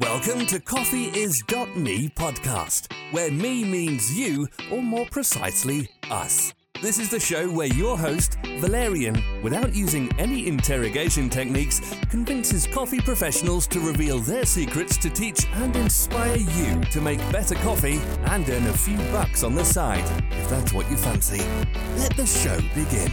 Welcome to Coffee Is Me podcast, where me means you, or more precisely, us. This is the show where your host, Valerian, without using any interrogation techniques, convinces coffee professionals to reveal their secrets to teach and inspire you to make better coffee and earn a few bucks on the side, if that's what you fancy. Let the show begin.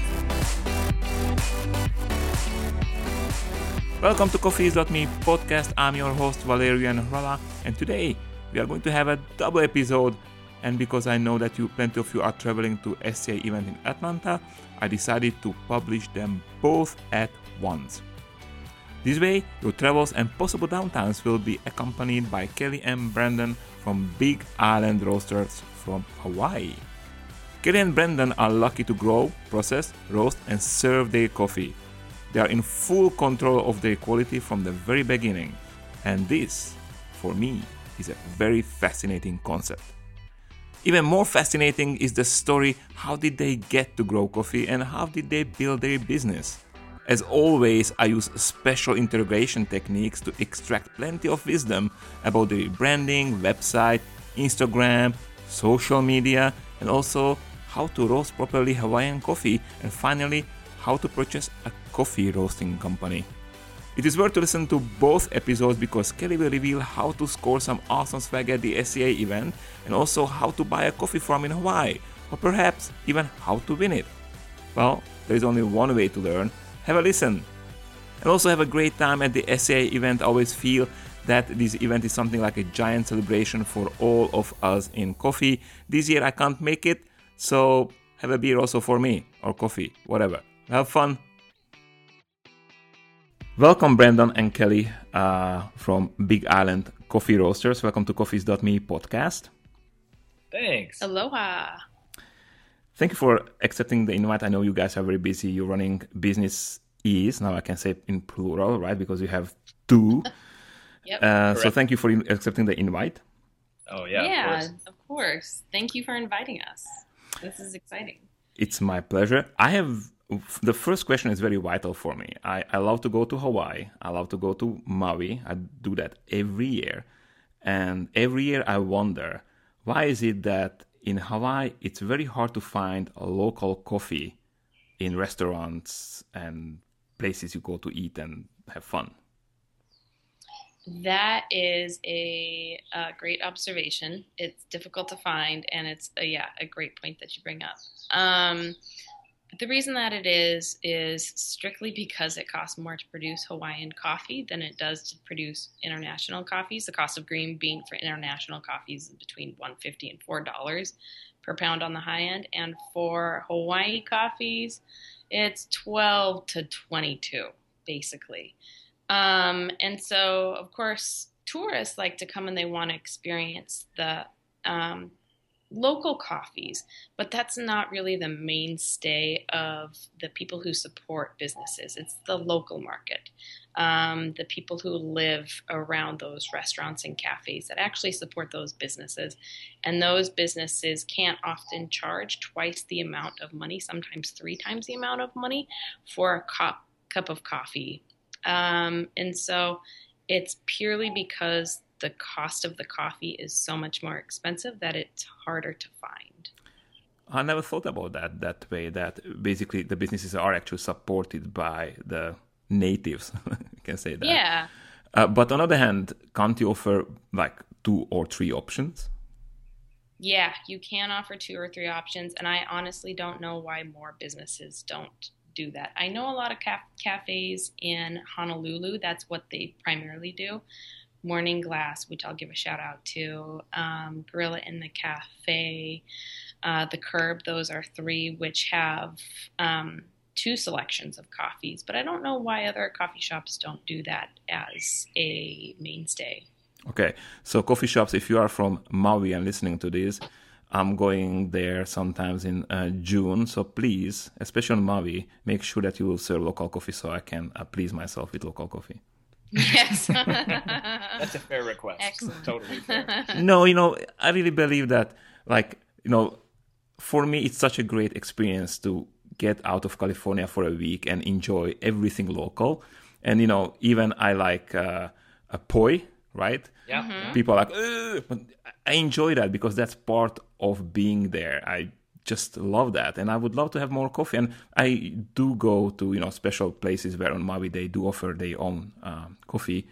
Welcome to Coffees.me podcast. I'm your host Valerian Rala, and today we are going to have a double episode. And because I know that you, plenty of you, are traveling to SCA event in Atlanta, I decided to publish them both at once. This way, your travels and possible downtimes will be accompanied by Kelly and Brandon from Big Island Roasters from Hawaii. Kelly and Brandon are lucky to grow, process, roast, and serve their coffee they are in full control of their quality from the very beginning. And this, for me, is a very fascinating concept. Even more fascinating is the story how did they get to grow coffee and how did they build their business? As always, I use special interrogation techniques to extract plenty of wisdom about their branding, website, Instagram, social media, and also how to roast properly Hawaiian coffee, and finally, how to purchase a coffee roasting company. It is worth to listen to both episodes because Kelly will reveal how to score some awesome swag at the SCA event and also how to buy a coffee farm in Hawaii, or perhaps even how to win it. Well, there is only one way to learn. Have a listen. And also have a great time at the SCA event. I always feel that this event is something like a giant celebration for all of us in coffee. This year I can't make it, so have a beer also for me, or coffee, whatever. Have fun. Welcome, Brandon and Kelly uh, from Big Island Coffee Roasters. Welcome to Coffees.me podcast. Thanks. Aloha. Thank you for accepting the invite. I know you guys are very busy. You're running business is now I can say in plural, right? Because you have two. yep. Uh, so thank you for accepting the invite. Oh yeah. Yeah, of course. of course. Thank you for inviting us. This is exciting. It's my pleasure. I have the first question is very vital for me. I, I love to go to Hawaii. I love to go to Maui. I do that every year. And every year I wonder why is it that in Hawaii it's very hard to find a local coffee in restaurants and places you go to eat and have fun? That is a, a great observation. It's difficult to find, and it's a, yeah a great point that you bring up. Um, the reason that it is is strictly because it costs more to produce Hawaiian coffee than it does to produce international coffees. The cost of green bean for international coffees is between 150 and four dollars per pound on the high end, and for Hawaii coffees, it's 12 to 22 basically. Um, and so, of course, tourists like to come and they want to experience the um, local coffees, but that's not really the mainstay of the people who support businesses. It's the local market, um, the people who live around those restaurants and cafes that actually support those businesses. And those businesses can't often charge twice the amount of money, sometimes three times the amount of money for a cup, cup of coffee. Um, and so it's purely because the cost of the coffee is so much more expensive that it's harder to find. I never thought about that that way. That basically the businesses are actually supported by the natives. you can say that. Yeah. Uh, but on the other hand, can't you offer like two or three options? Yeah, you can offer two or three options, and I honestly don't know why more businesses don't do that. I know a lot of caf- cafes in Honolulu. That's what they primarily do. Morning Glass, which I'll give a shout out to, um, Gorilla in the Cafe, uh, The Curb. Those are three which have um, two selections of coffees, but I don't know why other coffee shops don't do that as a mainstay. Okay, so coffee shops, if you are from Maui and listening to this, I'm going there sometimes in uh, June. So please, especially on Maui, make sure that you will serve local coffee so I can uh, please myself with local coffee. Yes. That's a fair request. Excellent. Totally fair. no, you know, I really believe that, like, you know, for me, it's such a great experience to get out of California for a week and enjoy everything local. And, you know, even I like uh, a poi, right? Yeah. Mhm. People are like, "Ugh," but I enjoy that because that's part of being there. I just love that, and I would love to have more coffee. And I do go to you know special places where on Maui they do offer their own um, coffee.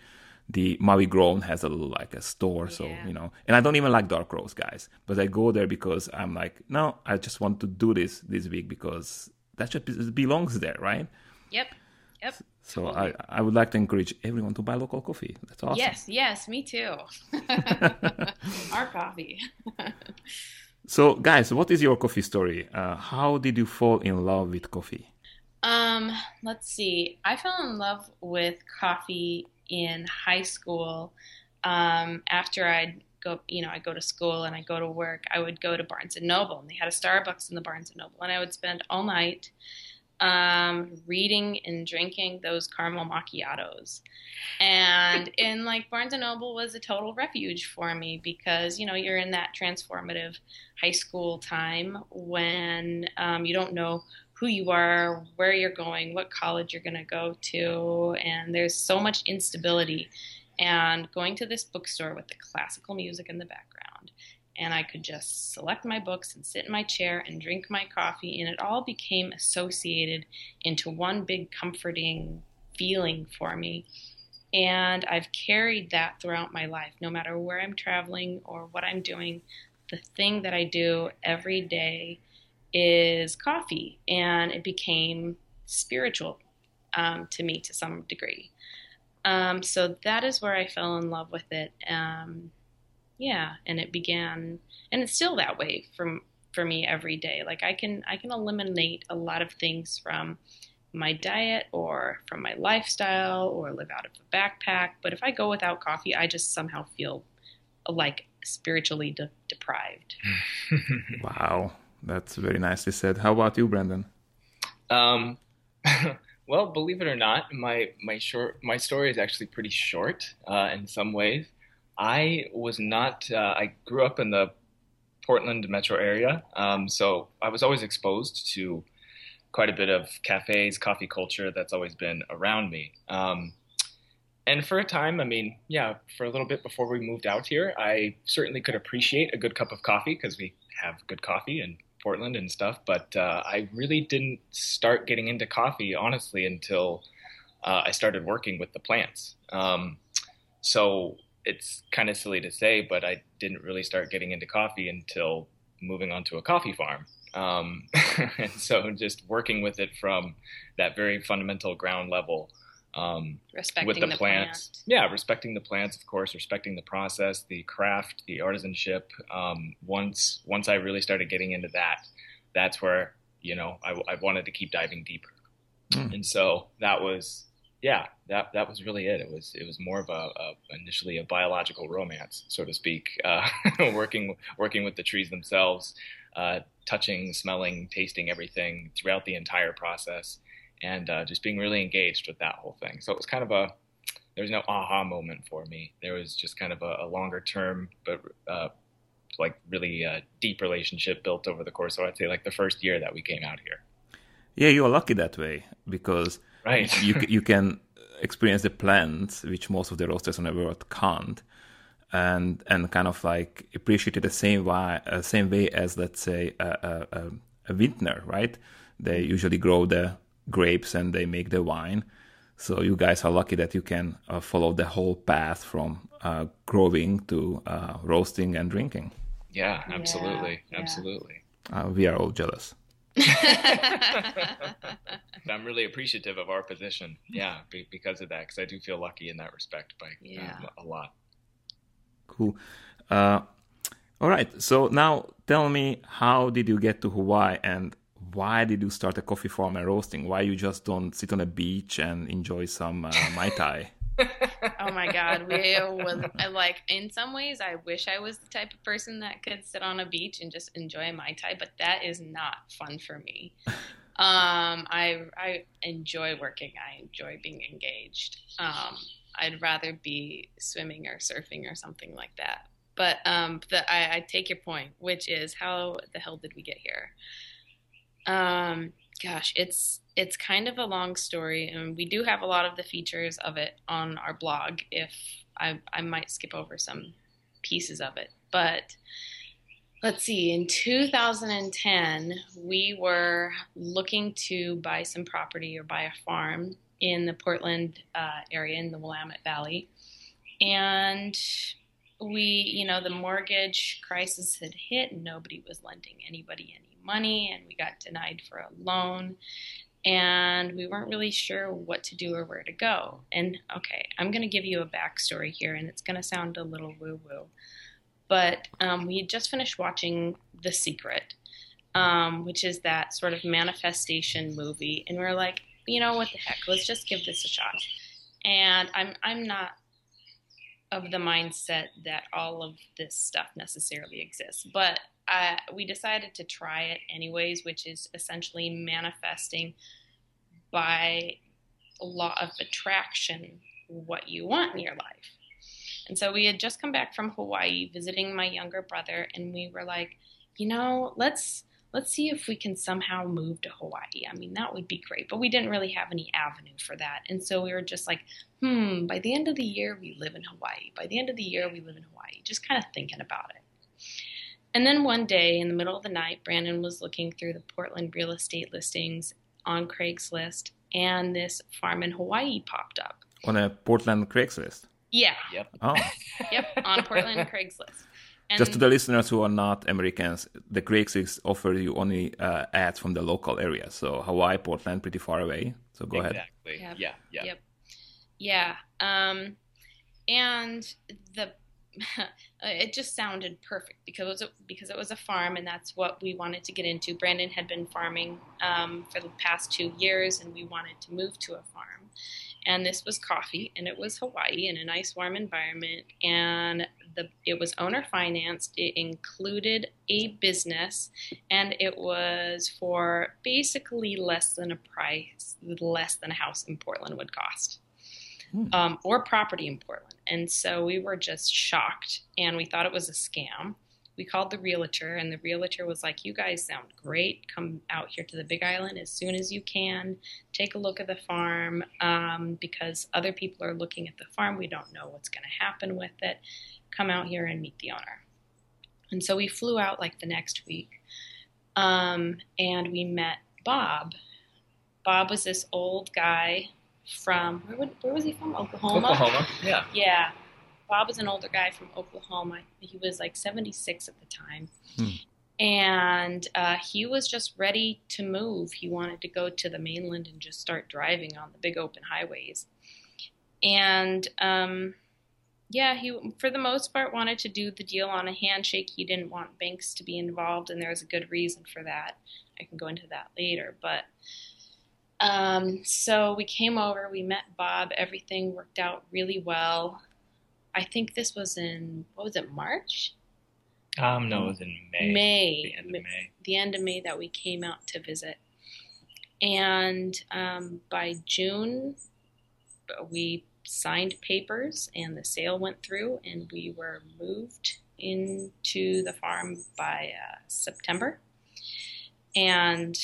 The Maui Grown has a like a store, so Yeah. you know. And I don't even like dark roast, guys, but I go there because I'm like, no, I just want to do this this week because that just belongs there, right? Yep. Yep. So I, I would like to encourage everyone to buy local coffee. That's awesome. Yes, yes, me too. Our coffee. So, guys, what is your coffee story? Uh, how did you fall in love with coffee? Um, let's see. I fell in love with coffee in high school. Um, after I'd go, you know, I go to school and I go to work. I would go to Barnes and Noble, and they had a Starbucks in the Barnes and Noble, and I would spend all night um, reading and drinking those caramel macchiatos. And in like Barnes and Noble was a total refuge for me because you know you're in that transformative high school time when um, you don't know who you are, where you're going, what college you're going to go to, and there's so much instability. And going to this bookstore with the classical music in the background, and I could just select my books and sit in my chair and drink my coffee, and it all became associated into one big comforting feeling for me. And I've carried that throughout my life, no matter where I'm traveling or what I'm doing. The thing that I do every day is coffee, and it became spiritual um, to me to some degree. Um, so that is where I fell in love with it. Um, yeah, and it began, and it's still that way from for me every day. Like I can I can eliminate a lot of things from my diet or from my lifestyle or live out of a backpack. But if I go without coffee, I just somehow feel like spiritually de- deprived. Wow, that's very nicely said. How about you, Brandon? Um, well, believe it or not, my my short my story is actually pretty short uh, in some ways. I was not. Uh, I grew up in the Portland metro area, um, so I was always exposed to quite a bit of cafes, coffee culture that's always been around me. Um, and for a time, I mean, yeah, for a little bit before we moved out here, I certainly could appreciate a good cup of coffee because we have good coffee in Portland and stuff. But uh, I really didn't start getting into coffee, honestly, until uh, I started working with the plants. Um, so it's kind of silly to say, but I didn't really start getting into coffee until moving onto a coffee farm. Um, and so just working with it from that very fundamental ground level. Um, Respecting with the, the plants. plant. Yeah, respecting the plants, of course, respecting the process, the craft, the artisanship. Um, once once I really started getting into that, that's where you know I, I wanted to keep diving deeper, Mm. and so that was yeah that that was really it. It was it was more of a, a initially a biological romance, so to speak, uh, working working with the trees themselves, uh, touching, smelling, tasting everything throughout the entire process and uh, just being really engaged with that whole thing. So it was kind of a there was no aha moment for me. There was just kind of a, a longer term, but uh, like really uh, deep relationship built over the course. So I'd say like the first year that we came out here. Yeah, you are lucky that way because Right. you you can experience the plants which most of the roasters on the world can't, and and kind of like appreciate it the same way uh, same way as let's say a, a, a, a vintner, right? They usually grow the grapes and they make the wine. So you guys are lucky that you can uh, follow the whole path from uh, growing to uh, roasting and drinking. yeah, absolutely, yeah. absolutely. Uh, we are all jealous. I'm really appreciative of our position. Yeah, be, because of that, because I do feel lucky in that respect by Yeah. um, a lot. Cool. Uh, all right. So now tell me, how did you get to Hawaii and why did you start a coffee farm and roasting? Why you just don't sit on a beach and enjoy some uh, mai tai? oh my god we was I like in some ways i wish i was the type of person that could sit on a beach and just enjoy mai tai but that is not fun for me. Um i i enjoy working. I enjoy being engaged. Um i'd rather be swimming or surfing or something like that. But um the, I, I take your point which is how the hell did we get here? Um gosh, it's it's kind of a long story, and we do have a lot of the features of it on our blog. If I, I might skip over some pieces of it. But let's see, in 2010, we were looking to buy some property or buy a farm in the Portland uh, area in the Willamette Valley. And we, you know, the mortgage crisis had hit and nobody was lending anybody any money, and we got denied for a loan and we weren't really sure what to do or where to go. And okay, I'm going to give you a backstory here, and it's going to sound a little woo woo. But um, we had just finished watching The Secret, um, which is that sort of manifestation movie, and we are like, you know what the heck, let's just give this a shot. And I'm I'm not of the mindset that all of this stuff necessarily exists, but uh, we decided to try it anyways, which is essentially manifesting by a law of attraction what you want in your life. And so we had just come back from Hawaii visiting my younger brother and we were like, you know, let's let's see if we can somehow move to Hawaii. I mean, that would be great, but we didn't really have any avenue for that. And so we were just like, hmm, by the end of the year we live in Hawaii. By the end of the year we live in Hawaii. Just kind of thinking about it. And then one day in the middle of the night, Brandon was looking through the Portland real estate listings on Craigslist, and this farm in Hawaii popped up. On a Portland Craigslist? Yeah. Yep. Oh. yep, on Portland Craigslist. And Just to the listeners who are not Americans, the Craigslist offers you only uh, ads from the local area. So Hawaii, Portland, pretty far away. So go exactly. ahead. Yep. Yeah. Yeah. Yep. Yeah. Um, and the it just sounded perfect because it was a, because it was a farm and that's what we wanted to get into. Brandon had been farming um, for the past two years and we wanted to move to a farm. And this was coffee and it was Hawaii in a nice warm environment and the it was owner financed. It included a business and it was for basically less than a price, less than a house in Portland would cost hmm. um, or property in Portland. And so we were just shocked and we thought it was a scam. We called the realtor, and the realtor was like, You guys sound great. Come out here to the Big Island as soon as you can. Take a look at the farm um, because other people are looking at the farm. We don't know what's going to happen with it. Come out here and meet the owner. And so we flew out like the next week um, and we met Bob. Bob was this old guy from where, would, where was he from? Oklahoma. Oklahoma. Yeah. Yeah. Bob was an older guy from Oklahoma. He was like 76 at the time. Hmm. And uh, he was just ready to move. He wanted to go to the mainland and just start driving on the big open highways. And um, yeah, he for the most part wanted to do the deal on a handshake. He didn't want banks to be involved, and there was a good reason for that. I can go into that later, but um, so we came over, we met Bob, everything worked out really well. I think this was in, what was it, March? Um, no, it was in May. May. The end of May. The end of May that we came out to visit. And um, by June, we signed papers and the sale went through and we were moved into the farm by uh, September. And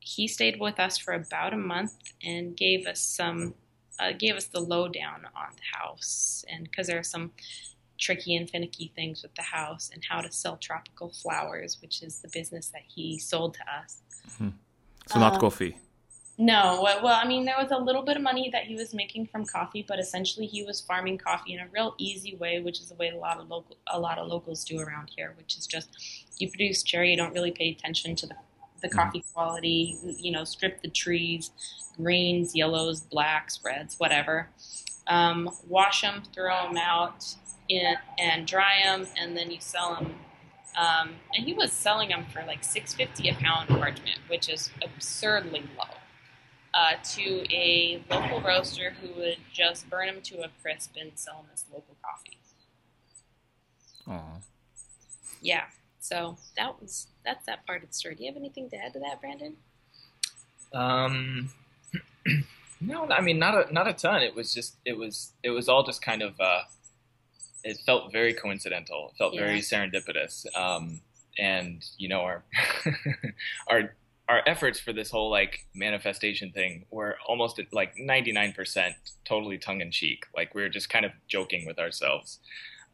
he stayed with us for about a month and gave us some uh, gave us the lowdown on the house and because there are some tricky and finicky things with the house and how to sell tropical flowers which is the business that he sold to us mm-hmm. so not uh, coffee no well i mean there was a little bit of money that he was making from coffee but essentially he was farming coffee in a real easy way which is the way a lot of local a lot of locals do around here which is just you produce cherry you don't really pay attention to the the mm-hmm. coffee quality, you know, strip the trees, greens, yellows, blacks, reds, whatever. Um, wash them, throw them out, in, and dry them, and then you sell them. Um, and he was selling them for like six fifty a pound parchment, which is absurdly low. Uh, to a local roaster who would just burn them to a crisp and sell them as local coffee. Aww. Yeah. So that was that's that part of the story. Do you have anything to add to that, Brandon? Um, no, I mean not a not a ton. It was just it was it was all just kind of uh, it felt very coincidental. It felt yeah. very serendipitous. Um, and you know our our our efforts for this whole like manifestation thing were almost like 99% totally tongue in cheek. Like we were just kind of joking with ourselves.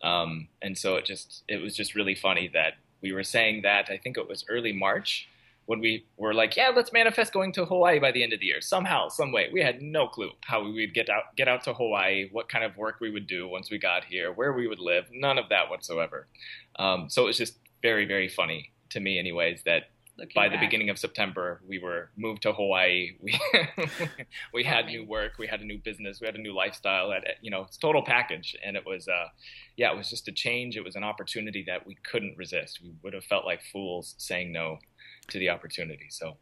Um, and so it just, it was just really funny that we were saying that, I think it was early March when we were like, yeah, let's manifest going to Hawaii by the end of the year. Somehow, some way. We had no clue how we would get out, get out to Hawaii, what kind of work we would do once we got here, where we would live, none of that whatsoever. Um, so it was just very, very funny to me anyways, that Looking by back. the beginning of September, we were moved to Hawaii. We we had new work, we had a new business, we had a new lifestyle. At you know, it's total package, and it was, uh, yeah, it was just a change. It was an opportunity that we couldn't resist. We would have felt like fools saying no to the opportunity. So.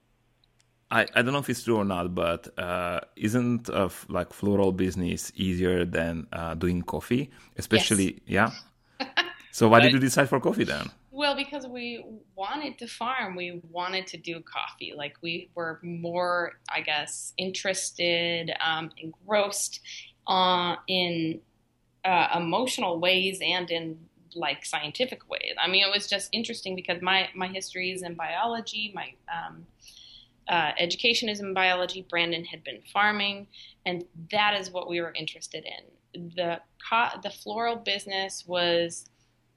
I, I don't know if it's true or not, but uh, isn't a f- like floral business easier than uh, doing coffee? Especially, yes. yeah. so why did you decide for coffee then? Well, because we wanted to farm, we wanted to do coffee. Like we were more, I guess, interested, um, engrossed uh, in uh, emotional ways and in like scientific ways. I mean, it was just interesting because my my history is in biology. My um, uh, education is in biology. Brandon had been farming, and that is what we were interested in. The the floral business was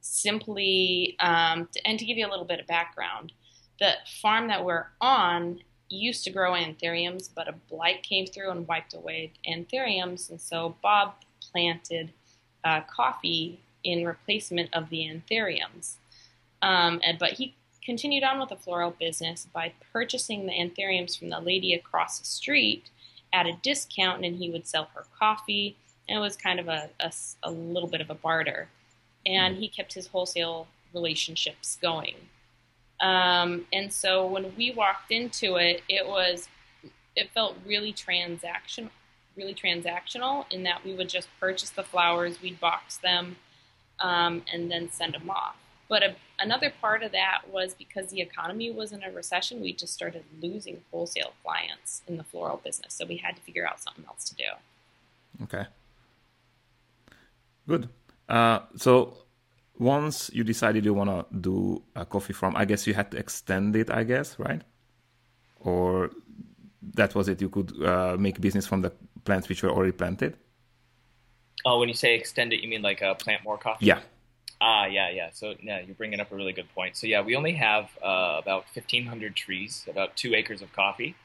simply, um, and to give you a little bit of background, the farm that we're on used to grow anthuriums, but a blight came through and wiped away anthuriums, and so Bob planted uh, coffee in replacement of the anthuriums. Um, and, but he continued on with the floral business by purchasing the anthuriums from the lady across the street at a discount, and he would sell her coffee. And it was kind of a, a, a little bit of a barter and he kept his wholesale relationships going. Um, and so when we walked into it, it was it felt really transaction really transactional in that we would just purchase the flowers, we'd box them, um, and then send them off. But a, another part of that was because the economy was in a recession, we just started losing wholesale clients in the floral business. So we had to figure out something else to do. Okay. Good. Uh, so once you decided you want to do a coffee farm, I guess you had to extend it. I guess right, or that was it. You could uh, make business from the plants which were already planted. Oh, when you say extend it, you mean like uh, plant more coffee? Yeah. Ah, yeah, yeah. So yeah, you're bringing up a really good point. So yeah, we only have uh, about 1,500 trees, about two acres of coffee.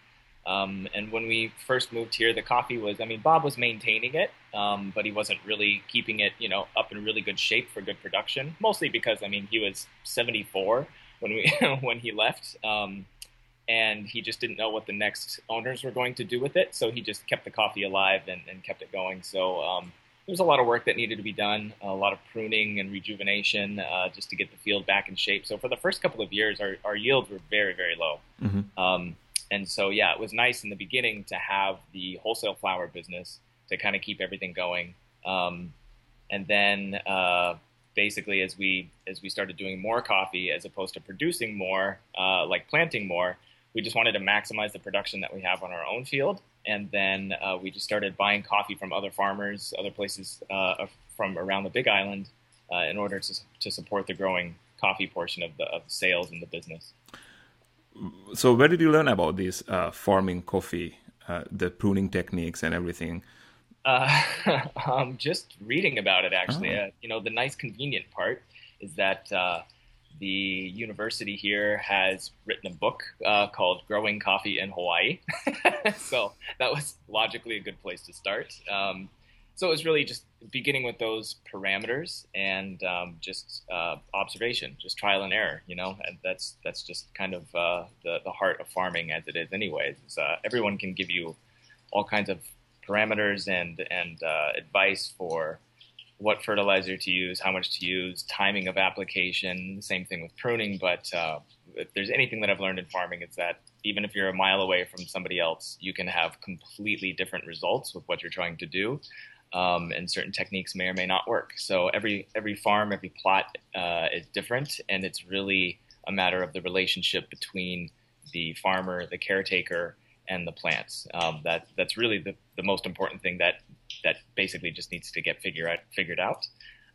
Um, and when we first moved here, the coffee was, I mean, Bob was maintaining it, um, but he wasn't really keeping it, you know, up in really good shape for good production. Mostly because, I mean, he was 74 when we when he left, um, and he just didn't know what the next owners were going to do with it. So he just kept the coffee alive and, and kept it going. So um, there was a lot of work that needed to be done, a lot of pruning and rejuvenation uh, just to get the field back in shape. So for the first couple of years, our, our yields were very, very low. Mm-hmm. And so, yeah, it was nice in the beginning to have the wholesale flower business to kind of keep everything going. Um, and then, uh, basically, as we as we started doing more coffee, as opposed to producing more, uh, like planting more, we just wanted to maximize the production that we have on our own field. And then uh, we just started buying coffee from other farmers, other places uh, from around the Big Island, uh, in order to to support the growing coffee portion of the of the sales in the business so where did you learn about this uh, farming coffee, uh, the pruning techniques and everything? Uh, um, just reading about it, actually. Oh. Uh, you know, the nice, convenient part is that uh, the university here has written a book uh, called "Growing Coffee in Hawaii," so that was logically a good place to start. Um, so it was really just beginning with those parameters and um, just uh, observation, just trial and error. You know, and that's that's just kind of uh, the the heart of farming as it is, anyways. Uh, everyone can give you all kinds of parameters and and uh, advice for what fertilizer to use, how much to use, timing of application. Same thing with pruning. But uh, if there's anything that I've learned in farming, it's that even if you're a mile away from somebody else, you can have completely different results with what you're trying to do um, and certain techniques may or may not work. So every every farm, every plot uh, is different, and it's really a matter of the relationship between the farmer, the caretaker, and the plants. Um, that that's really the, the most important thing that that basically just needs to get figure out, figured out.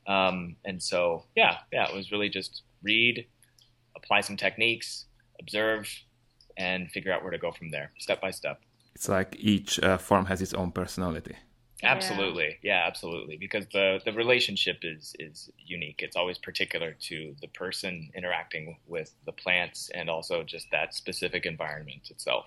Um, and so yeah, yeah, it was really just read, apply some techniques, observe, and figure out where to go from there, step by step. It's like each uh, farm has its own personality. Absolutely, yeah. yeah, absolutely. Because the the relationship is is unique. It's always particular to the person interacting with the plants, and also just that specific environment itself.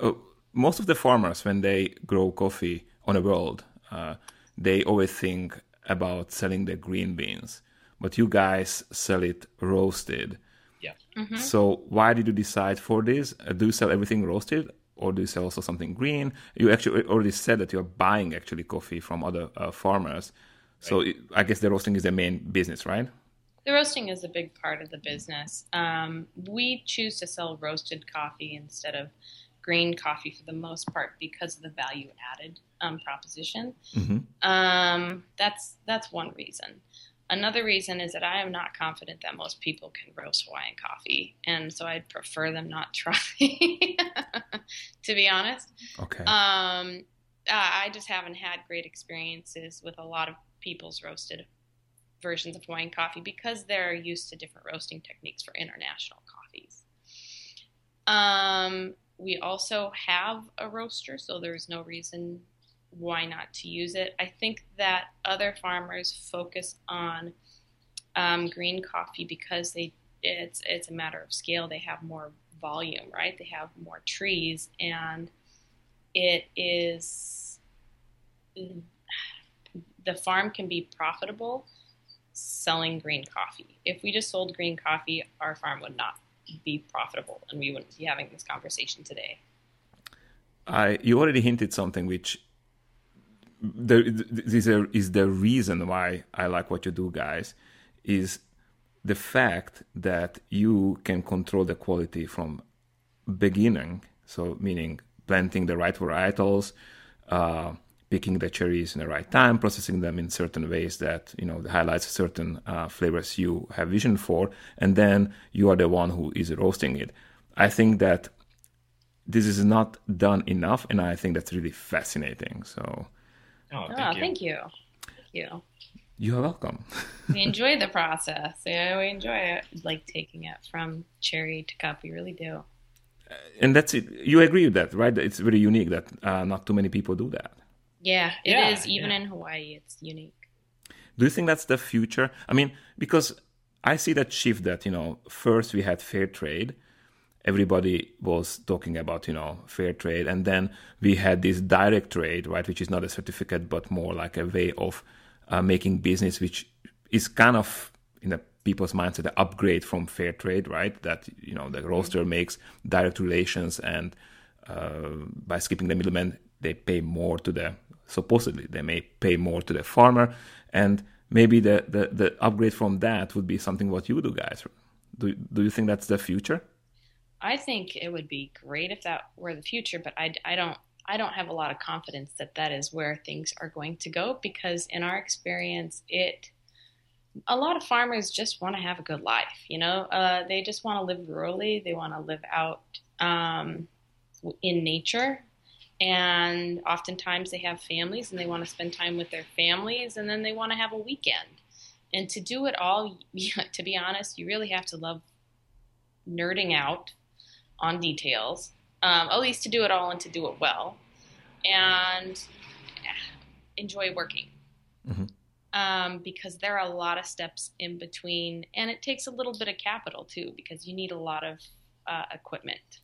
Uh, most of the farmers, when they grow coffee on the world, uh, they always think about selling the green beans, but you guys sell it roasted. Yeah. Mm-hmm. So why did you decide for this? Uh, do you sell everything roasted, or do you sell also something green? You actually already said that you're buying actually coffee from other uh, farmers. So it, I guess the roasting is the main business, right? The roasting is a big part of the business. Um, we choose to sell roasted coffee instead of green coffee for the most part because of the value added um, proposition. Mm-hmm. Um, that's that's one reason. Another reason is that I am not confident that most people can roast Hawaiian coffee, and so I'd prefer them not try. to be honest, Okay. um, uh, I just haven't had great experiences with a lot of people's roasted versions of Hawaiian coffee because they're used to different roasting techniques for international coffees. Um, we also have a roaster, so there's no reason why not to use it. I think that other farmers focus on um, green coffee because they it's it's a matter of scale. They have more volume, right? They have more trees, and it is the farm can be profitable selling green coffee. If we just sold green coffee, our farm would not be profitable, and we wouldn't be having this conversation today. I you already hinted something which this is the reason why I like what you do, guys, is the fact that you can control the quality from beginning. So meaning planting the right varietals, uh, picking the cherries in the right time, processing them in certain ways that you know highlights certain uh, flavors you have vision for, and then you are the one who is roasting it. I think that this is not done enough, and I think that's really fascinating. So. Oh, Oh, thank you. thank you. Thank you. You are welcome. We enjoy the process. Yeah, we enjoy it, like taking it from cherry to cup. We really do. and that's it. You agree with that, right? It's very unique that uh, not too many people do that. Yeah, it is. Yeah, Even yeah. in Hawaii, it's unique. Do you think that's the future? I mean, because I see that shift that, you know, first we had fair trade. Everybody was talking about, you know, fair trade. And then we had this direct trade, right? Which is not a certificate, but more like a way of uh, making business, which is kind of in the people's mindset, the upgrade from fair trade, right? That, you know, the roaster makes direct relations and uh, by skipping the middleman, they pay more to the supposedly they may pay more to the farmer, and maybe the, the, the upgrade from that would be something what you do, guys. Do do you think that's the future? I think it would be great if that were the future, but I, I don't I don't have a lot of confidence that that is where things are going to go because in our experience, it a lot of farmers just want to have a good life. You know, uh, they just want to live rurally. They want to live out um, in nature, and oftentimes they have families and they want to spend time with their families, and then they want to have a weekend. And to do it all, to be honest, you really have to love nerding out on details, um, at least to do it all and to do it well, and enjoy working. Mhm. Um, because there are a lot of steps in between, and it takes a little bit of capital too, because you need a lot of uh, equipment.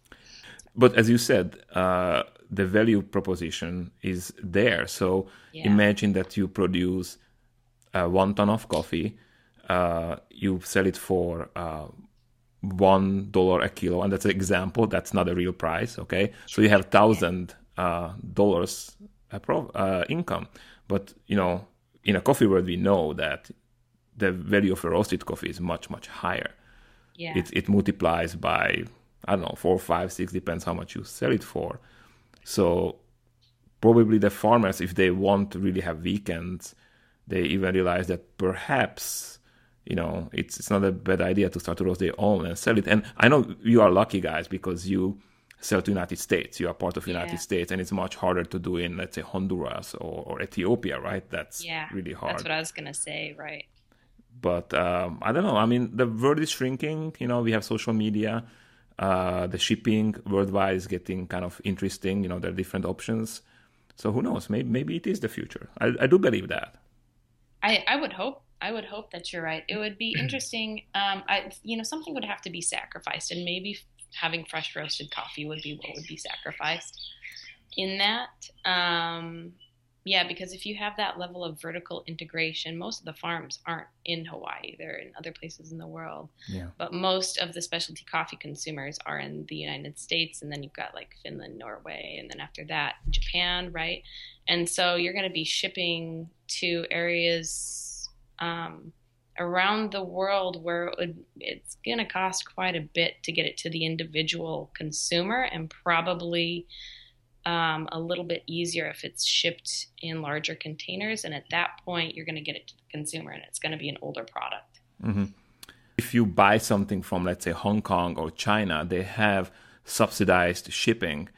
But as you said, uh, the value proposition is there. So Yeah. imagine that you produce uh, one ton of coffee, uh, you sell it for uh, one dollar a kilo, and that's an example. That's not a real price. Okay, so you have thousand uh, dollars a pro- uh, income, but you know, in a coffee world, we know that the value of a roasted coffee is much much higher Yeah. it, it multiplies by I don't know four, five, six, depends how much you sell it for. So probably the farmers, if they want to really have weekends, they even realize that perhaps you know it's it's not a bad idea to start to roast their own and sell it. And I know you are lucky guys because you sell to United States. You are part of United Yeah. States, and it's much harder to do in let's say Honduras or, or Ethiopia, right? That's yeah. really hard That's what I was gonna say, right? but um, I don't know. I mean, the world is shrinking. You know, we have social media. Uh, the shipping worldwide is getting kind of interesting. You know, there are different options. So who knows? Maybe maybe it is the future. I, I do believe that. I, I would hope I would hope that you're right. It would be interesting. Um, I you know something would have to be sacrificed, and maybe having fresh roasted coffee would be what would be sacrificed in that. Um, yeah, because if you have that level of vertical integration, most of the farms aren't in Hawaii; they're in other places in the world. Yeah. But most of the specialty coffee consumers are in the United States, and then you've got like Finland, Norway, and then after that, Japan, right? And so you're going to be shipping to areas um, around the world where it would, it's going to cost quite a bit to get it to the individual consumer, and probably um, a little bit easier if it's shipped in larger containers. And at that point, you're going to get it to the consumer, and it's going to be an older product. Mm-hmm. If you buy something from, let's say, Hong Kong or China, they have subsidized shipping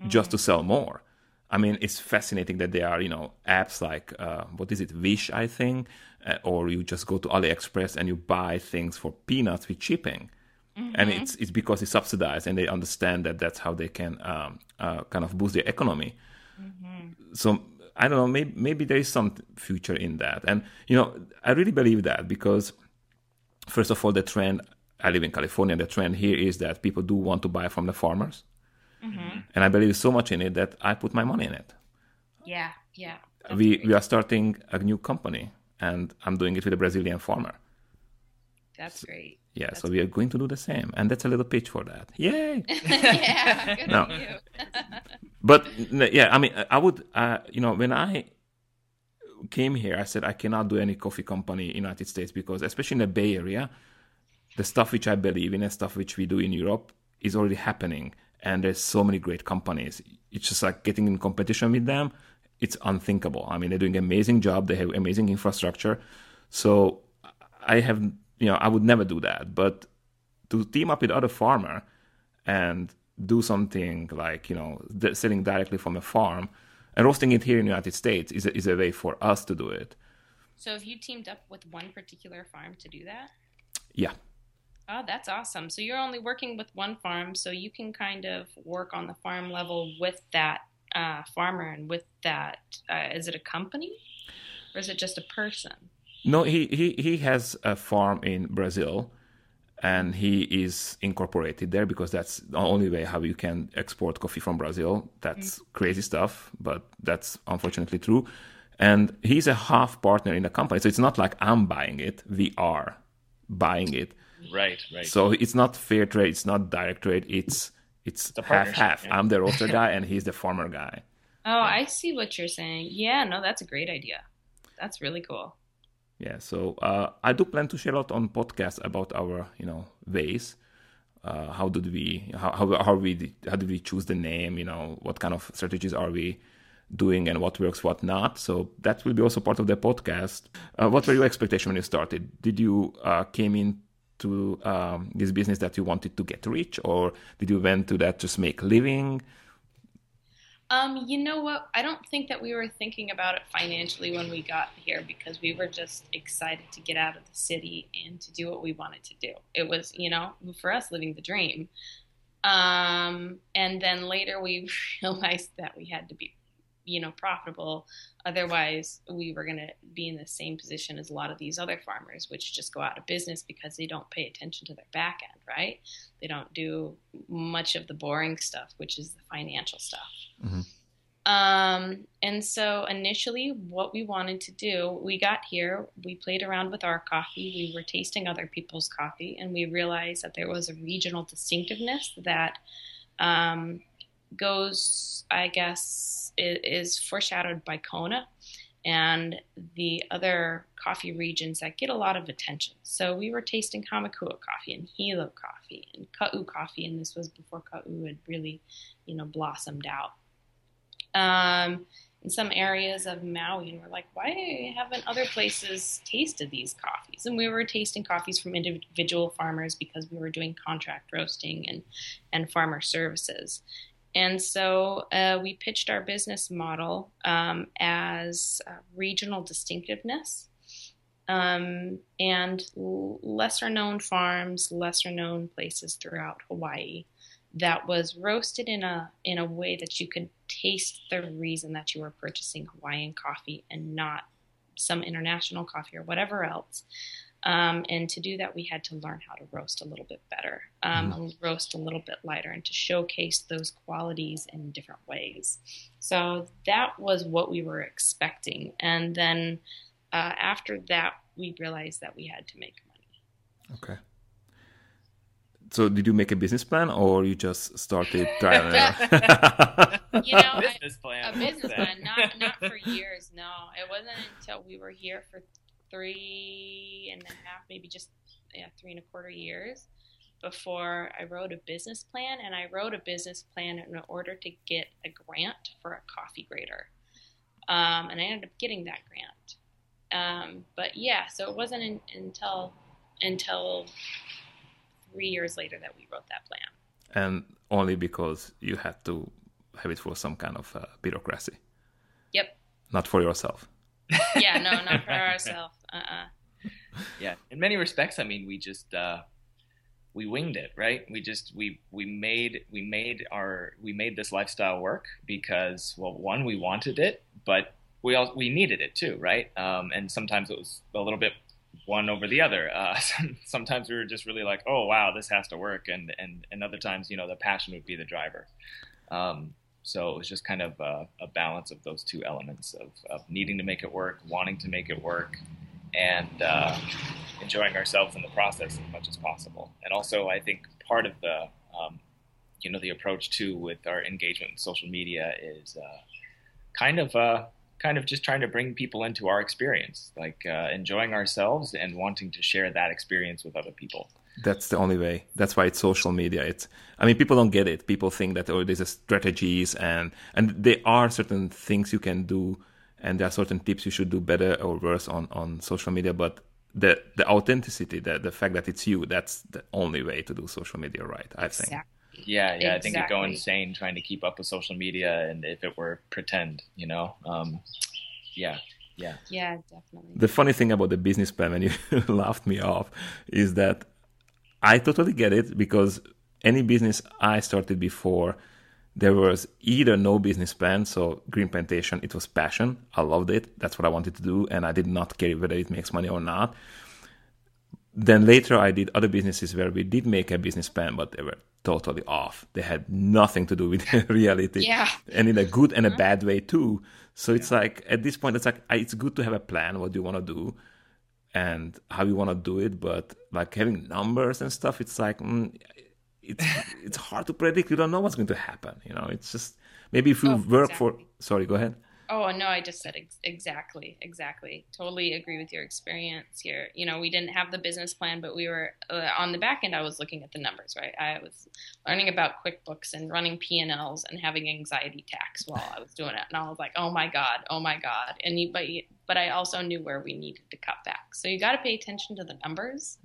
mm-hmm. just to sell more. I mean, it's fascinating that there are, you know, apps like uh, what is it, Wish, I think, uh, or you just go to AliExpress and you buy things for peanuts with shipping. Mm-hmm. And it's it's because it's subsidized, and they understand that that's how they can um, uh, kind of boost their economy. Mm-hmm. So I don't know, maybe maybe there is some future in that, and you know, I really believe that because first of all, the trend. I live in California. The trend here is that people do want to buy from the farmers, mm-hmm. and I believe so much in it that I put my money in it. Yeah, yeah. We great. we are starting a new company, and I'm doing it with a Brazilian farmer. That's great. Yeah, That's so we are going to do the same, and that's a little pitch for that. Yay! yeah, good no. but yeah, I mean, I would, uh, you know, when I came here, I said I cannot do any coffee company in United States because, especially in the Bay Area, the stuff which I believe in and stuff which we do in Europe is already happening, and there's so many great companies. It's just like getting in competition with them. It's unthinkable. I mean, they're doing an amazing job. They have amazing infrastructure. So I have you know, I would never do that. But to team up with other farmer and do something like you know selling directly from a farm and roasting it here in the United States is a, is a way for us to do it. So have you teamed up with one particular farm to do that? Yeah. Oh, that's awesome. So you're only working with one farm, so you can kind of work on the farm level with that uh, farmer and with that. Uh, is it a company or is it just a person? No, he, he, he has a farm in Brazil and he is incorporated there because that's the only way how you can export coffee from Brazil. That's mm. crazy stuff, but that's unfortunately true. And he's a half partner in the company. So it's not like I'm buying it, we are buying it. Right, right. So it's not fair trade, it's not direct trade, it's it's, it's half half. Yeah. I'm the roaster guy and he's the farmer guy. Oh, I see what you're saying. Yeah, no, that's a great idea. That's really cool yeah so uh, i do plan to share a lot on podcasts about our you know ways uh, how did we how, how how we how did we choose the name you know what kind of strategies are we doing and what works what not so that will be also part of the podcast uh, what were your expectations when you started did you uh, came into um, this business that you wanted to get rich or did you went to that just make living um, you know what? I don't think that we were thinking about it financially when we got here because we were just excited to get out of the city and to do what we wanted to do. It was, you know, for us living the dream. Um, and then later we realized that we had to be, you know, profitable. Otherwise, we were going to be in the same position as a lot of these other farmers, which just go out of business because they don't pay attention to their back end, right? They don't do much of the boring stuff, which is the financial stuff. Mm-hmm. Um, and so initially, what we wanted to do, we got here, we played around with our coffee, we were tasting other people's coffee, and we realized that there was a regional distinctiveness that um, goes, I guess, is foreshadowed by Kona and the other coffee regions that get a lot of attention. So we were tasting Hamakua coffee and Hilo coffee and Ka'u coffee, and this was before Ka'u had really, you know, blossomed out um, in some areas of Maui, and we're like, why haven't other places tasted these coffees? And we were tasting coffees from individual farmers because we were doing contract roasting and and farmer services. And so uh, we pitched our business model um, as uh, regional distinctiveness um, and l- lesser known farms, lesser known places throughout Hawaii that was roasted in a in a way that you could taste the reason that you were purchasing Hawaiian coffee and not some international coffee or whatever else. Um, and to do that, we had to learn how to roast a little bit better, um, mm. roast a little bit lighter, and to showcase those qualities in different ways. So that was what we were expecting. And then uh, after that, we realized that we had to make money. Okay. So did you make a business plan, or you just started trial and error? you know, business plan. A business plan, not not for years. No, it wasn't until we were here for three and a half, maybe just yeah, three and a quarter years before I wrote a business plan. And I wrote a business plan in order to get a grant for a coffee grader. Um, and I ended up getting that grant. Um, but yeah, so it wasn't in, until until three years later that we wrote that plan. And only because you had to have it for some kind of uh, bureaucracy. Yep. Not for yourself. Yeah, no, not for ourselves. Uh-uh. Yeah, in many respects, I mean, we just uh, we winged it, right? We just we we made we made our we made this lifestyle work because well, one, we wanted it, but we all we needed it too, right? Um, and sometimes it was a little bit one over the other. Uh, sometimes we were just really like, oh wow, this has to work, and and and other times, you know, the passion would be the driver. Um, so it was just kind of a, a balance of those two elements of, of, needing to make it work, wanting to make it work, and uh, enjoying ourselves in the process as much as possible. And also, I think part of the um, you know the approach too with our engagement in social media is uh, kind of uh, kind of just trying to bring people into our experience, like uh, enjoying ourselves and wanting to share that experience with other people. That's the only way. That's why it's social media. It's, I mean, people don't get it. People think that oh, there's strategies and and there are certain things you can do, and there are certain tips you should do better or worse on on social media. But the the authenticity, the the fact that it's you, that's the only way to do social media right. I think. Exactly. Yeah, yeah. Exactly. I think it'd go insane trying to keep up with social media, and if it were pretend, you know. Um, yeah, yeah. Yeah, definitely. The funny thing about the business plan, when you laughed me off, is that I totally get it because any business I started before, there was either no business plan, so green plantation, it was passion. I loved it. That's what I wanted to do, and I did not care whether it makes money or not. Then later, I did other businesses where we did make a business plan, but they were totally off. They had nothing to do with reality, yeah, and in a good and a mm-hmm. bad way too. So it's like at this point, it's like it's good to have a plan. What do you want to do? And how you want to do it but like having numbers and stuff it's like mm, it's it's hard to predict. You don't know what's going to happen you know? It's just maybe if you oh, work exactly. for sorry go ahead Oh no, I just said ex- exactly, exactly. Totally agree with your experience here. You know, we didn't have the business plan, but we were uh, on the back end. I was looking at the numbers, right? I was learning about QuickBooks and running P and Ls and having anxiety attacks while I was doing it, and I was like, oh my god, oh my god. And you, but but I also knew where we needed to cut back. So you got to pay attention to the numbers,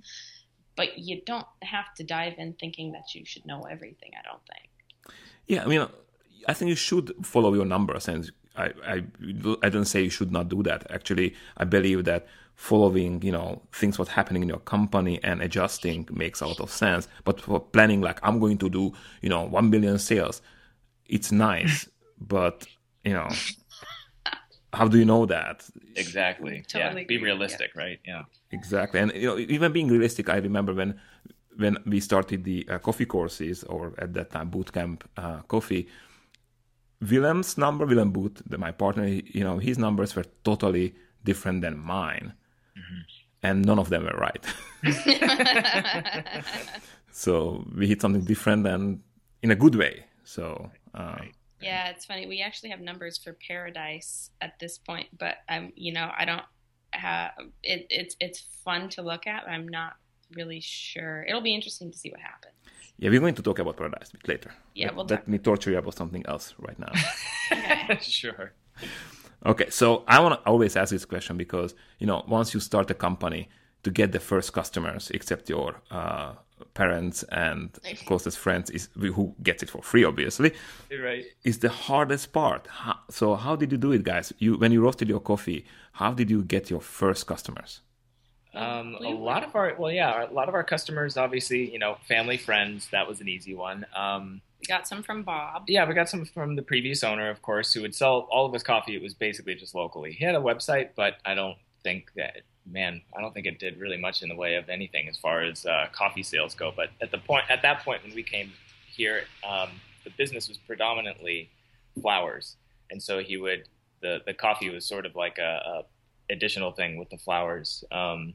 but you don't have to dive in thinking that you should know everything. I don't think. Yeah, I mean. I think you should follow your numbers and I, I, I don't say you should not do that. Actually, I believe that following, you know, things what's happening in your company and adjusting makes a lot of sense. But for planning, like I'm going to do, you know, one billion sales, it's nice, but you know, how do you know that? Exactly. Totally yeah. Be realistic, yeah. right? Yeah. Exactly. And you know, even being realistic, I remember when when we started the uh, coffee courses, or at that time bootcamp uh, coffee Willem's number, Willem Boot, my partner, you know, his numbers were totally different than mine. Mm-hmm. And none of them were right. so we hit something different and in a good way. So, uh, yeah, it's funny. We actually have numbers for Paradise at this point, but I'm, you know, I don't have it. It's it's fun to look at. I'm not really sure. It'll be interesting to see what happens. Yeah, we're going to talk about paradise a bit later. Yeah, let, we'll let me torture you about something else right now. sure. Okay, so I want to always ask this question because you know once you start a company to get the first customers, except your uh, parents and closest friends, is who gets it for free, obviously. Right. Is the hardest part. How, so how did you do it, guys? You when you roasted your coffee, how did you get your first customers? Um, a lot of our well, yeah, a lot of our customers, obviously, you know, family friends. That was an easy one. Um, We got some from Bob. yeah, we got some from the previous owner, of course, who would sell all of his coffee. It was basically just locally. He had a website, but I don't think that man, I don't think it did really much in the way of anything as far as uh, coffee sales go. But at the point, at that point when we came here, um, the business was predominantly flowers, and so he would the the coffee was sort of like a, a additional thing with the flowers, um,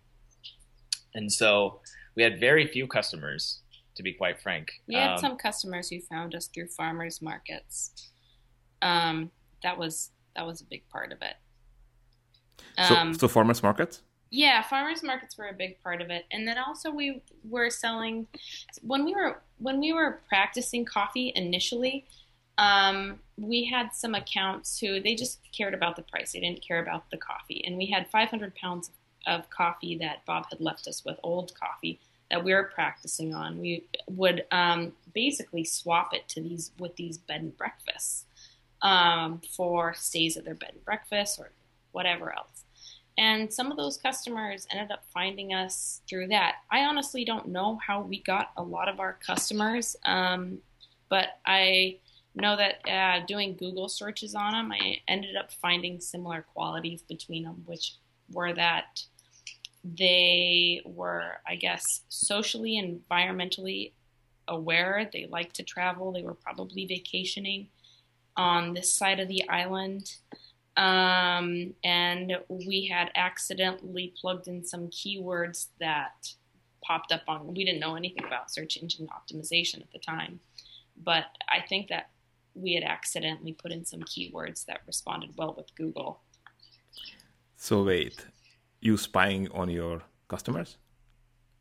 and so we had very few customers, to be quite frank. We had Um, some customers who found us through farmers markets. Um, that was that was a big part of it. So, Um, so farmers market. Yeah, farmers markets were a big part of it, and then also we were selling when we were when we were practicing coffee initially. Um, we had some accounts who they just cared about the price; they didn't care about the coffee. And we had 500 pounds of coffee that Bob had left us with old coffee that we were practicing on. We would um, basically swap it to these with these bed and breakfasts um, for stays at their bed and breakfast or whatever else. And some of those customers ended up finding us through that. I honestly don't know how we got a lot of our customers, um, but I know that uh, doing Google searches on them, I ended up finding similar qualities between them, which were that they were, I guess, socially and environmentally aware. They liked to travel. They were probably vacationing on this side of the island um, and we had accidentally plugged in some keywords that popped up on. We didn't know anything about search engine optimization at the time, but I think that we had accidentally put in some keywords that responded well with Google. So wait, you spying on your customers?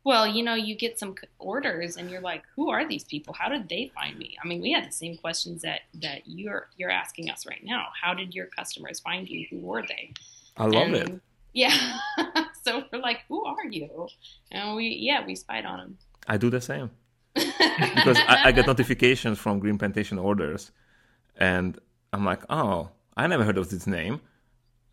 Well, you know, you get some orders, and you're like, "Who are these people? How did they find me?" I mean, we had the same questions that that you're you're asking us right now. How did your customers find you? Who were they? I love And- it. Yeah. so we're like, who are you? And we, yeah, we spied on them. I do the same because I, I get notifications from Green Plantation orders, and I'm like, oh, I never heard of this name.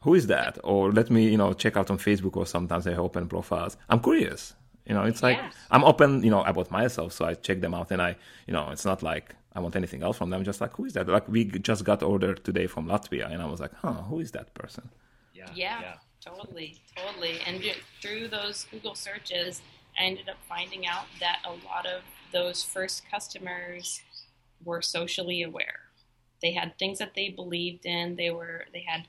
Who is that? Or let me, you know, check out on Facebook. Or sometimes I open profiles. I'm curious. You know, it's like Yes. I'm open, you know, about myself, so I check them out, and I, you know, it's not like I want anything else from them. Just like, who is that? Like we just got order today from Latvia, and I was like, huh, who is that person? yeah, yeah, totally, totally. And through those Google searches, I ended up finding out that a lot of those first customers were socially aware. They had things that they believed in. They were they had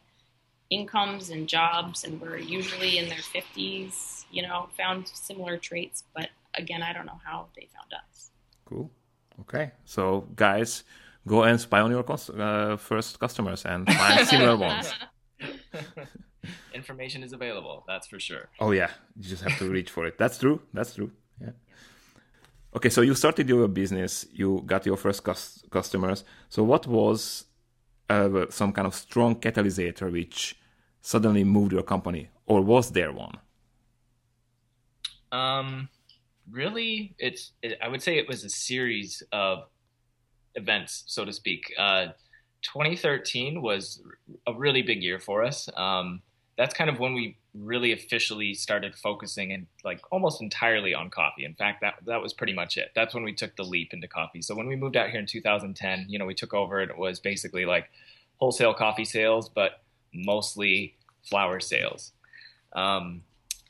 incomes and jobs and were usually in their 50s, you know, found similar traits, but again, I don't know how they found us. Cool. Okay. So, guys, go and spy on your cus- uh, first customers and find similar ones. Information is available, that's for sure. Oh yeah, you just have to reach for it. That's true. That's true. Okay, so you started your business. You got your first cus- customers. So, what was uh, some kind of strong catalyst which suddenly moved your company, or was there one? Um, really, it's. It, I would say it was a series of events, so to speak. Uh, 2013 was a really big year for us. Um, that's kind of when we really officially started focusing and like almost entirely on coffee. In fact, that that was pretty much it. That's when we took the leap into coffee. So when we moved out here in 2010, you know, we took over and it was basically like wholesale coffee sales, but mostly flower sales. Um,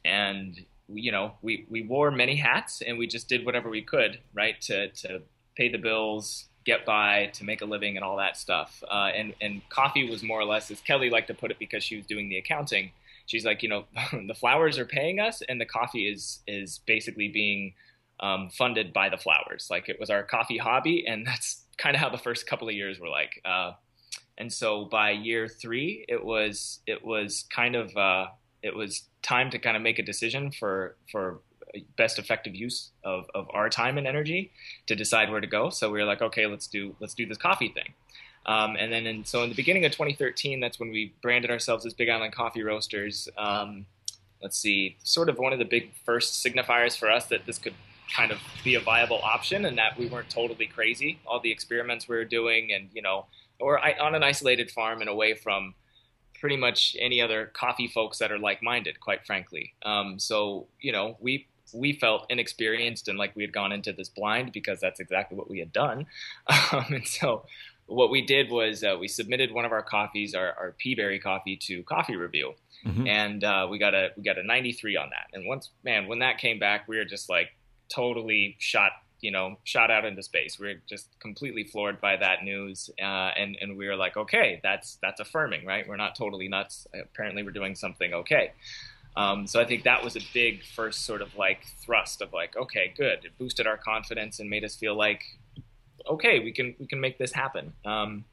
and you know, we, we wore many hats and we just did whatever we could, right, to, to pay the bills, get by, to make a living, and all that stuff. Uh, and and coffee was more or less, as Kelly liked to put it, because she was doing the accounting. She's like, you know, the flowers are paying us, and the coffee is is basically being um, funded by the flowers. Like it was our coffee hobby, and that's kind of how the first couple of years were like. Uh, and so by year three, it was it was kind of uh, it was time to kind of make a decision for for best effective use of, of our time and energy to decide where to go. So we were like, okay, let's do let's do this coffee thing. Um, and then in, so in the beginning of 2013, that's when we branded ourselves as Big Island Coffee Roasters. Um, let's see, sort of one of the big first signifiers for us that this could kind of be a viable option and that we weren't totally crazy. All the experiments we were doing and, you know, or I, on an isolated farm and away from pretty much any other coffee folks that are like-minded, quite frankly. Um, so you know, we we felt inexperienced and like we had gone into this blind because that's exactly what we had done. Um, and so what we did was uh, we submitted one of our coffees, our, our Peaberry coffee, to Coffee Review, mm-hmm. and uh, we got a we got a 93 on that. And once, man, when that came back, we were just like totally shot, you know, shot out into space. We were just completely floored by that news, uh, and and we were like, okay, that's that's affirming, right? We're not totally nuts. Apparently, we're doing something okay. Um, so I think that was a big first sort of like thrust of like, okay, good. It boosted our confidence and made us feel like, okay, we can we can make this happen. Um,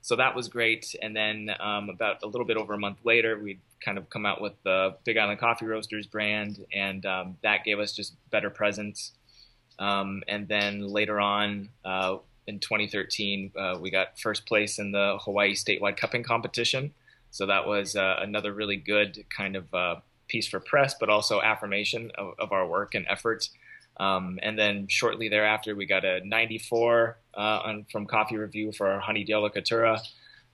so that was great. And then um, about a little bit over a month later, we kind of come out with the Big Island Coffee Roasters brand, and um, that gave us just better presence. Um, and then later on, uh, in 2013, uh, we got first place in the Hawaii statewide cupping competition. So that was uh, another really good kind of uh, piece for press, but also affirmation of, of our work and efforts. Um, and then shortly thereafter, we got a 94 uh, on, from Coffee Review for our Honey Deola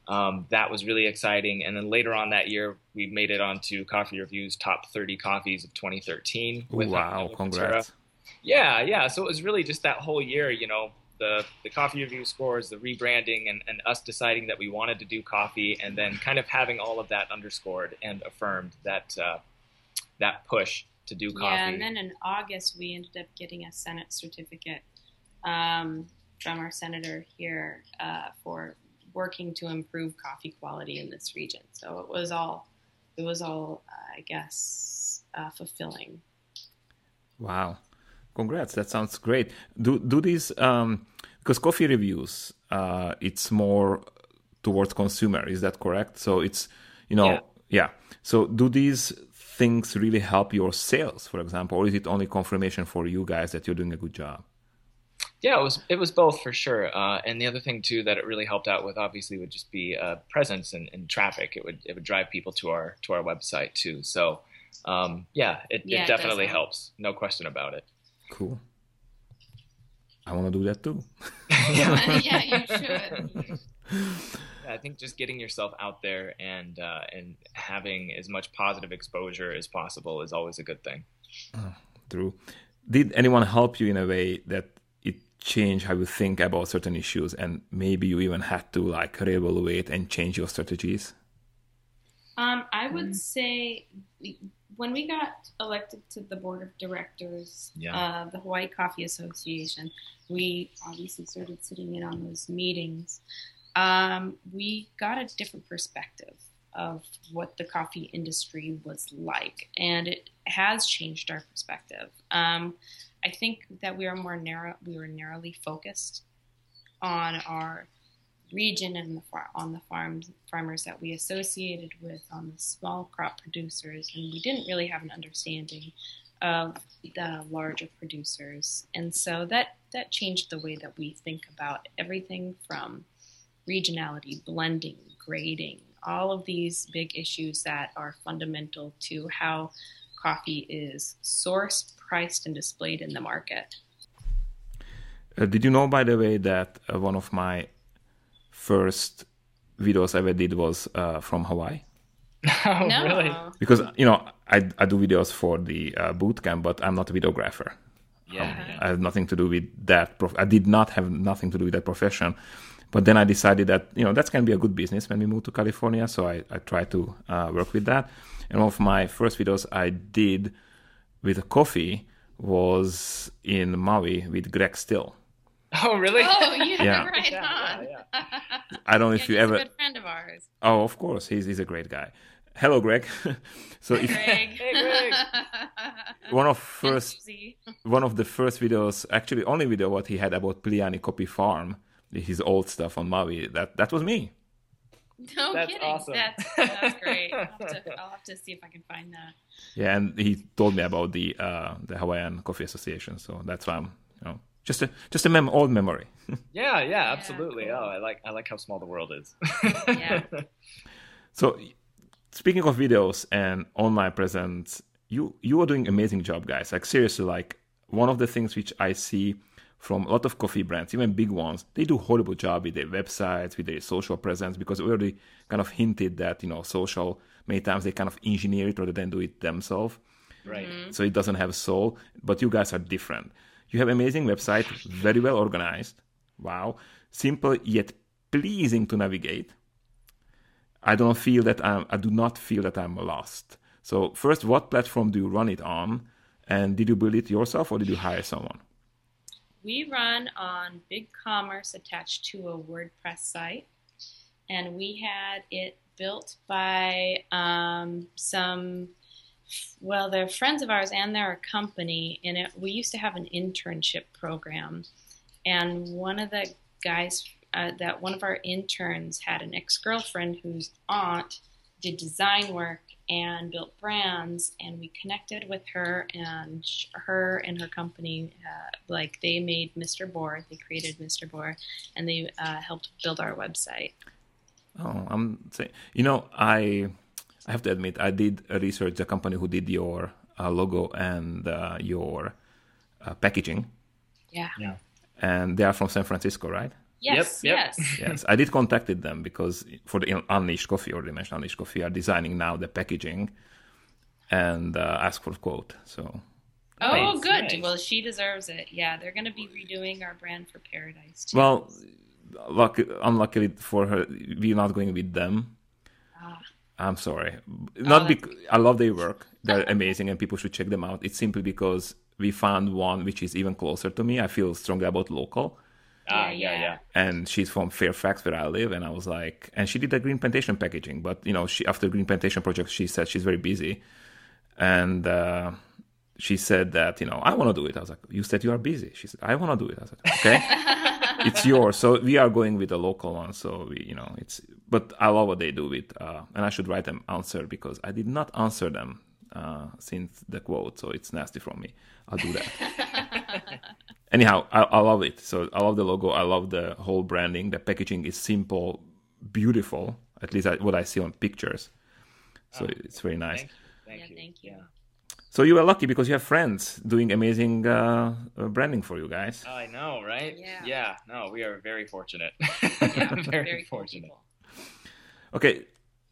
Um, that was really exciting. And then later on that year, we made it onto Coffee Review's top 30 coffees of 2013. Ooh, wow, congrats. Yeah, yeah. So it was really just that whole year, you know, the, the coffee review scores, the rebranding, and, and us deciding that we wanted to do coffee, and then kind of having all of that underscored and affirmed that uh, that push to do coffee. Yeah, and then in August we ended up getting a Senate certificate um, from our senator here uh, for working to improve coffee quality in this region. So it was all, it was all, uh, I guess, uh, fulfilling. Wow, congrats! That sounds great. Do do these um, because coffee reviews, uh, it's more towards consumer. Is that correct? So it's you know yeah. yeah. So do these things really help your sales, for example, or is it only confirmation for you guys that you're doing a good job? Yeah, it was it was both for sure. Uh, and the other thing too that it really helped out with obviously would just be uh, presence and, and, traffic. It would it would drive people to our to our website too. So um, yeah, it, yeah, it definitely it helps. No question about it. Cool. I want to do that too. yeah, yeah, you should. I think just getting yourself out there and uh, and having as much positive exposure as possible is always a good thing. Oh, true. Did anyone help you in a way that it changed how you think about certain issues, and maybe you even had to like reevaluate and change your strategies? Um, I would mm. say when we got elected to the board of directors yeah. of the Hawaii Coffee Association, we obviously started sitting in on those meetings um, we got a different perspective of what the coffee industry was like, and it has changed our perspective. Um, I think that we are more narrow. We were narrowly focused on our region and the far, on the farms farmers that we associated with, on the small crop producers, and we didn't really have an understanding of the larger producers. And so that that changed the way that we think about everything from regionality, blending, grading, all of these big issues that are fundamental to how coffee is sourced, priced, and displayed in the market. Uh, did you know, by the way, that uh, one of my first videos I ever did was uh, from Hawaii? oh, no. really? Because you know, I, I do videos for the uh, boot camp, but I'm not a videographer. Yeah, um. I have nothing to do with that. Prof- I did not have nothing to do with that profession. But then I decided that you know that's can be a good business when we move to California. So I, I try to uh, work with that. And one of my first videos I did with a coffee was in Maui with Greg Still. Oh, really? Oh, yeah, yeah. right yeah, yeah, I don't know if you ever. A good friend of ours. Oh, of course, he's he's a great guy. Hello, Greg. so if Greg. hey, Greg. one of first one of the first videos, actually only video what he had about Piliani Coffee Farm his old stuff on Maui. That that was me. No that's kidding. Awesome. That's, that's great. I'll have, to, I'll have, to, see if I can find that. Yeah, and he told me about the uh, the Hawaiian Coffee Association, so that's why I'm you know just a just a mem- old memory. yeah, yeah, absolutely. Yeah, cool. Oh, I like I like how small the world is. yeah. So, speaking of videos and online presence, you you are doing amazing job, guys. Like seriously, like one of the things which I see from a lot of coffee brands, even big ones, they do horrible job with their websites, with their social presence, because we already kind of hinted that you know social many times they kind of engineer it rather than do it themselves. Right. Mm-hmm. So it doesn't have a soul. But you guys are different. You have amazing website, very well organized. Wow, simple yet pleasing to navigate. I don't feel that I'm. I do not feel that I'm lost. So first, what platform do you run it on? And did you build it yourself or did you hire someone? We run on BigCommerce attached to a WordPress site, and we had it built by um, some. Well, they're friends of ours, and they're a company. And it, we used to have an internship program, and one of the guys uh, that one of our interns had an ex-girlfriend whose aunt did design work and built brands and we connected with her and her and her company uh, like they made mr boar they created mr boar and they uh, helped build our website Oh, I'm saying, you know, I I have to admit, I did research the company who did your uh, logo and uh, your uh, packaging, yeah Yeah. and they are from San Francisco, right? Yes yep. yes yes, I did contacted them because for the Unleashed Coffee or the mentioned Unleashed Coffee are designing now the packaging and uh, ask for a quote. So oh Nice, good nice. well she deserves it yeah they're going to be redoing our brand for paradise too. well, luck, unluckily for her, we're not going with them. Ah. I'm sorry. Not Oh, because I love their work; they're amazing, and people should check them out. It's simply because we found one which is even closer to me. I feel strongly about local, Ah, Yeah, yeah, yeah. and she's from Fairfax, where I live. And I was like, and she did the green plantation packaging, but you know, she after green plantation project, she said she's very busy, and uh, she said that you know I want to do it. I was like, you said you are busy. She said I want to do it. I was like, okay, it's yours. So we are going with the local one. So we, you know, it's. But I love what they do with, uh, and I should write them answer because I did not answer them uh, since the quote. So it's nasty from me. I'll do that. Anyhow, I, I love it. So I love the logo. I love the whole branding. The packaging is simple, beautiful. At least I, what I see on pictures. So it's very nice. Thank you. Thank Yeah, you. thank you. So you are lucky because you have friends doing amazing uh, uh, branding for you guys. I know, right? Yeah. Yeah. No, we are very fortunate. yeah, very, very fortunate. people. Okay,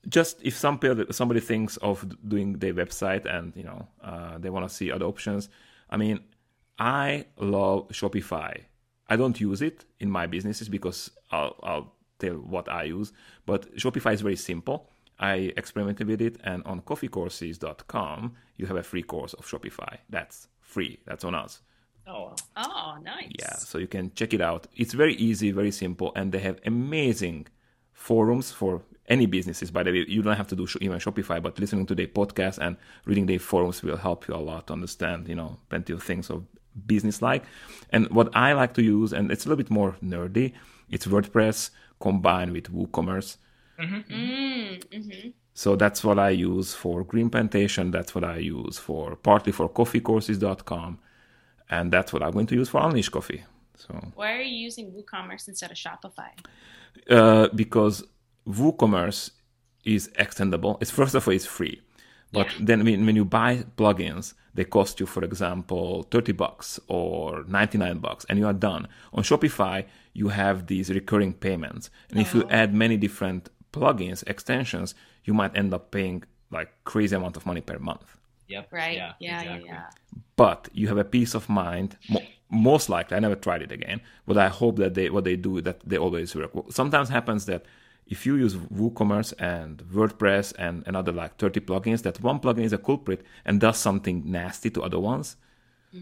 just if some somebody thinks of doing their website and you know uh, they want to see other options. I mean, I love Shopify. I don't use it in my businesses because I'll, I'll tell what I use. But Shopify is very simple. I experimented with it, and on coffeecourses.com, you have a free course of Shopify. That's free. That's on us. Oh. Oh, nice. Yeah, so you can check it out. It's very easy, very simple, and they have amazing forums for any businesses. By the way, you don't have to do even Shopify, but listening to their podcast and reading their forums will help you a lot to understand, you know, plenty of things of business like. And what I like to use, and it's a little bit more nerdy, it's WordPress combined with WooCommerce. Mm, hmm So that's what I use for Green Plantation. That's what I use for partly for coffeecourses.com. And that's what I'm going to use for Unleash Coffee. So Why are you using WooCommerce instead of Shopify? uh, because WooCommerce is extendable. It's first of all, it's free. But Yeah. then when, when you buy plugins, they cost you, for example, 30 bucks or 99 bucks, and you are done. On Shopify, you have these recurring payments. And if you uh-huh. add many different plugins, extensions, you might end up paying like crazy amount of money per month. Yep. Right? Yeah. yeah, exactly. yeah. but you have a peace of mind. Mo- most likely, I never tried it again, but I hope that they what they do that they always work. Sometimes happens that if you use WooCommerce and WordPress and another like 30 plugins, that one plugin is a culprit and does something nasty to other ones.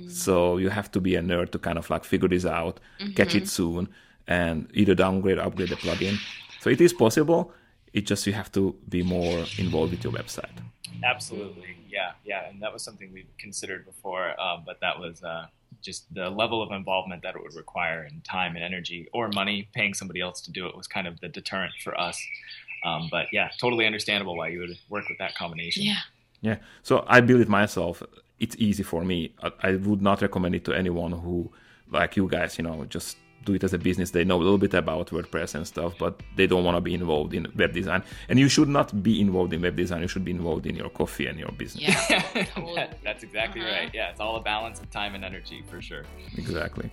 So you have to be a nerd to kind of like figure this out, catch it soon, and either downgrade or upgrade the plugin. So it is possible. It just you have to be more involved with your website. Absolutely. Yeah. Yeah. And that was something we considered before, um, but that was uh, just the level of involvement that it would require in time and energy or money. Paying somebody else to do it was kind of the deterrent for us. Um, but yeah, totally understandable why you would work with that combination. Yeah. Yeah. So I build it myself. It's easy for me. I, I would not recommend it to anyone who, like you guys, you know, just do it as a business. They know a little bit about WordPress and stuff, but they don't want to be involved in web design. And you should not be involved in web design. You should be involved in your coffee and your business. Yeah. Totally. That- that's exactly Uh-huh. right. Yeah, it's all a balance of time and energy for sure. Exactly.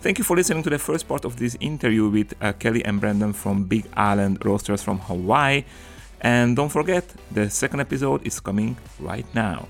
Thank you for listening to the first part of this interview with uh, Kelly and Brandon from Big Island Roasters from Hawaii. And don't forget, the second episode is coming right now.